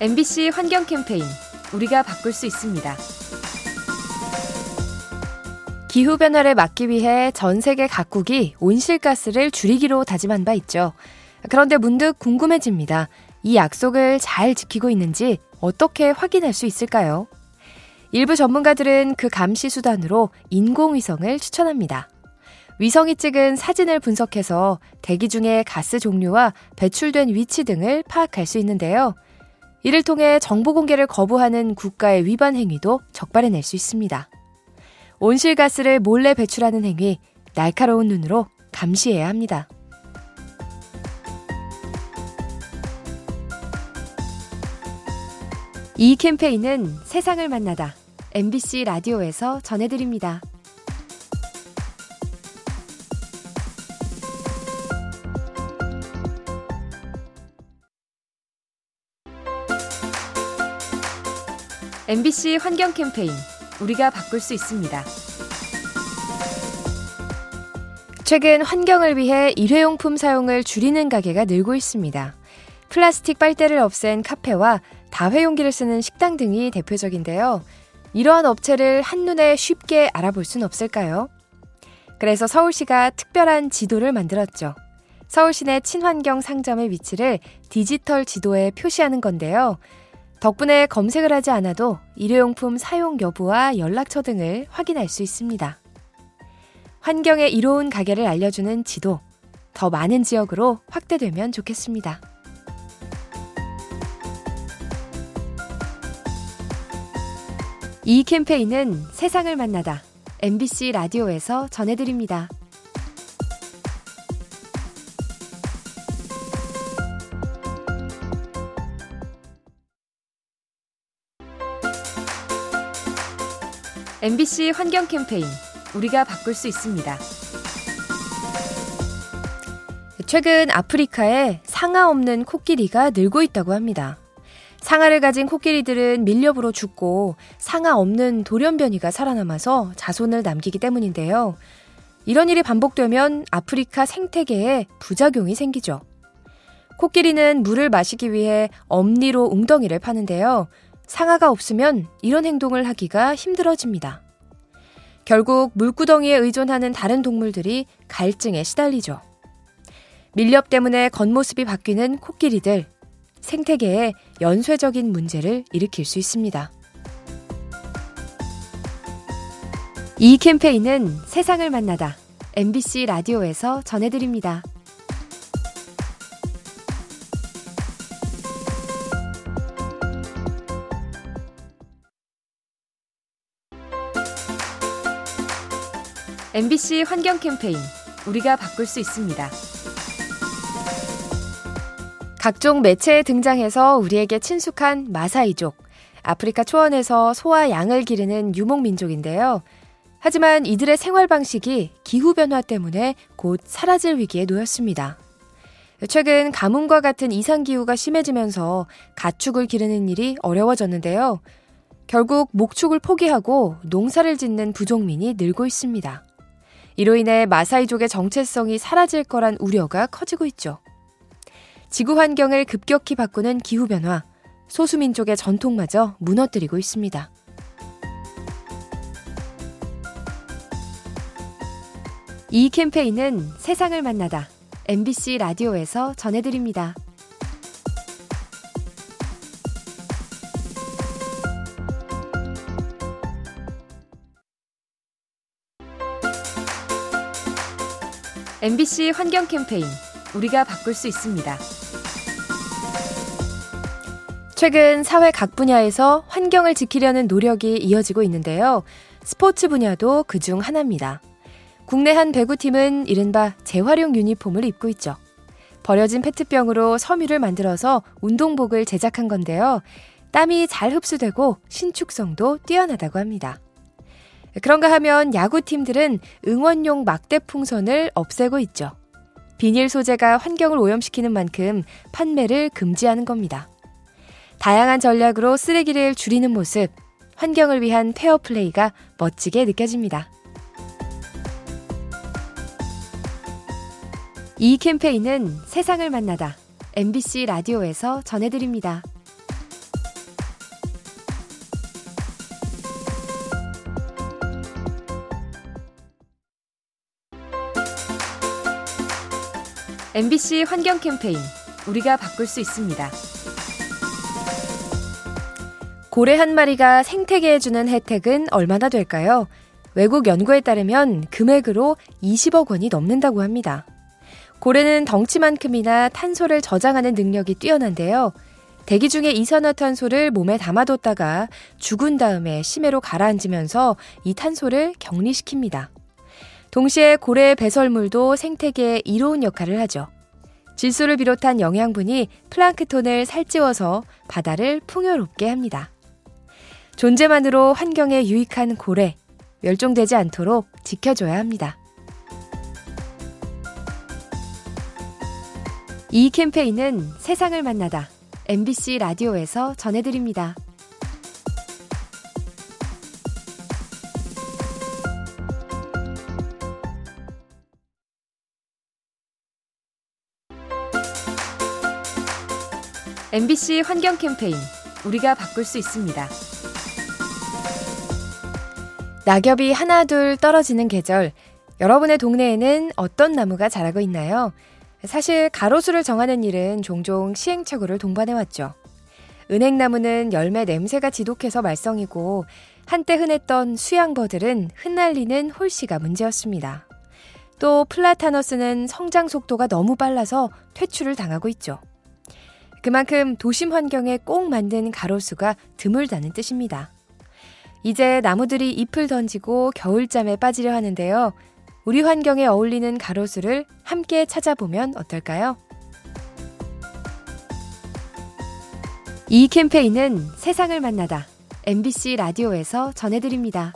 MBC 환경 캠페인 우리가 바꿀 수 있습니다. 기후 변화를 막기 위해 전 세계 각국이 온실가스를 줄이기로 다짐한 바 있죠. 그런데 문득 궁금해집니다. 이 약속을 잘 지키고 있는지 어떻게 확인할 수 있을까요? 일부 전문가들은 그 감시 수단으로 인공위성을 추천합니다. 위성이 찍은 사진을 분석해서 대기 중의 가스 종류와 배출된 위치 등을 파악할 수 있는데요. 이를 통해 정보 공개를 거부하는 국가의 위반 행위도 적발해낼 수 있습니다. 온실가스를 몰래 배출하는 행위, 날카로운 눈으로 감시해야 합니다. 이 캠페인은 세상을 만나다 MBC 라디오에서 전해드립니다. MBC 환경 캠페인 우리가 바꿀 수 있습니다. 최근 환경을 위해 일회용품 사용을 줄이는 가게가 늘고 있습니다. 플라스틱 빨대를 없앤 카페와 다회용기를 쓰는 식당 등이 대표적인데요. 이러한 업체를 한눈에 쉽게 알아볼 순 없을까요? 그래서 서울시가 특별한 지도를 만들었죠. 서울시내 친환경 상점의 위치를 디지털 지도에 표시하는 건데요. 덕분에 검색을 하지 않아도 일회용품 사용 여부와 연락처 등을 확인할 수 있습니다. 환경에 이로운 가게를 알려주는 지도, 더 많은 지역으로 확대되면 좋겠습니다. 이 캠페인은 세상을 만나다 MBC 라디오에서 전해드립니다. MBC 환경 캠페인 우리가 바꿀 수 있습니다. 최근 아프리카에 상아 없는 코끼리가 늘고 있다고 합니다. 상아를 가진 코끼리들은 밀렵으로 죽고 상아 없는 돌연변이가 살아남아서 자손을 남기기 때문인데요. 이런 일이 반복되면 아프리카 생태계에 부작용이 생기죠. 코끼리는 물을 마시기 위해 엄니로 웅덩이를 파는데요. 상아가 없으면 이런 행동을 하기가 힘들어집니다. 결국 물구덩이에 의존하는 다른 동물들이 갈증에 시달리죠. 밀렵 때문에 겉모습이 바뀌는 코끼리들, 생태계에 연쇄적인 문제를 일으킬 수 있습니다. 이 캠페인은 세상을 만나다 MBC 라디오에서 전해드립니다. MBC 환경 캠페인 우리가 바꿀 수 있습니다. 각종 매체에 등장해서 우리에게 친숙한 마사이족, 아프리카 초원에서 소와 양을 기르는 유목민족인데요. 하지만 이들의 생활 방식이 기후변화 때문에 곧 사라질 위기에 놓였습니다. 최근 가뭄과 같은 이상기후가 심해지면서 가축을 기르는 일이 어려워졌는데요. 결국 목축을 포기하고 농사를 짓는 부족민이 늘고 있습니다. 이로 인해 마사이족의 정체성이 사라질 거란 우려가 커지고 있죠. 지구 환경을 급격히 바꾸는 기후변화, 소수민족의 전통마저 무너뜨리고 있습니다. 이 캠페인은 세상을 만나다 MBC 라디오에서 전해드립니다. MBC 환경 캠페인 우리가 바꿀 수 있습니다. 최근 사회 각 분야에서 환경을 지키려는 노력이 이어지고 있는데요. 스포츠 분야도 그 중 하나입니다. 국내 한 배구팀은 이른바 재활용 유니폼을 입고 있죠. 버려진 페트병으로 섬유를 만들어서 운동복을 제작한 건데요. 땀이 잘 흡수되고 신축성도 뛰어나다고 합니다. 그런가 하면 야구팀들은 응원용 막대 풍선을 없애고 있죠. 비닐 소재가 환경을 오염시키는 만큼 판매를 금지하는 겁니다. 다양한 전략으로 쓰레기를 줄이는 모습, 환경을 위한 페어플레이가 멋지게 느껴집니다. 이 캠페인은 세상을 만나다 MBC 라디오에서 전해드립니다. MBC 환경 캠페인 우리가 바꿀 수 있습니다. 고래 한 마리가 생태계에 주는 혜택은 얼마나 될까요? 외국 연구에 따르면 금액으로 20억 원이 넘는다고 합니다. 고래는 덩치만큼이나 탄소를 저장하는 능력이 뛰어난데요. 대기 중에 이산화탄소를 몸에 담아뒀다가 죽은 다음에 심해로 가라앉으면서 이 탄소를 격리시킵니다. 동시에 고래의 배설물도 생태계에 이로운 역할을 하죠. 질소를 비롯한 영양분이 플랑크톤을 살찌워서 바다를 풍요롭게 합니다. 존재만으로 환경에 유익한 고래, 멸종되지 않도록 지켜줘야 합니다. 이 캠페인은 세상을 만나다 MBC 라디오에서 전해드립니다. MBC 환경 캠페인 우리가 바꿀 수 있습니다. 낙엽이 하나둘 떨어지는 계절, 여러분의 동네에는 어떤 나무가 자라고 있나요? 사실 가로수를 정하는 일은 종종 시행착오를 동반해왔죠. 은행나무는 열매 냄새가 지독해서 말썽이고 한때 흔했던 수양버들은 흩날리는 홀씨가 문제였습니다. 또 플라타너스는 성장 속도가 너무 빨라서 퇴출을 당하고 있죠. 그만큼 도심 환경에 꼭 맞는 가로수가 드물다는 뜻입니다. 이제 나무들이 잎을 던지고 겨울잠에 빠지려 하는데요. 우리 환경에 어울리는 가로수를 함께 찾아보면 어떨까요? 이 캠페인은 세상을 만나다 MBC 라디오에서 전해드립니다.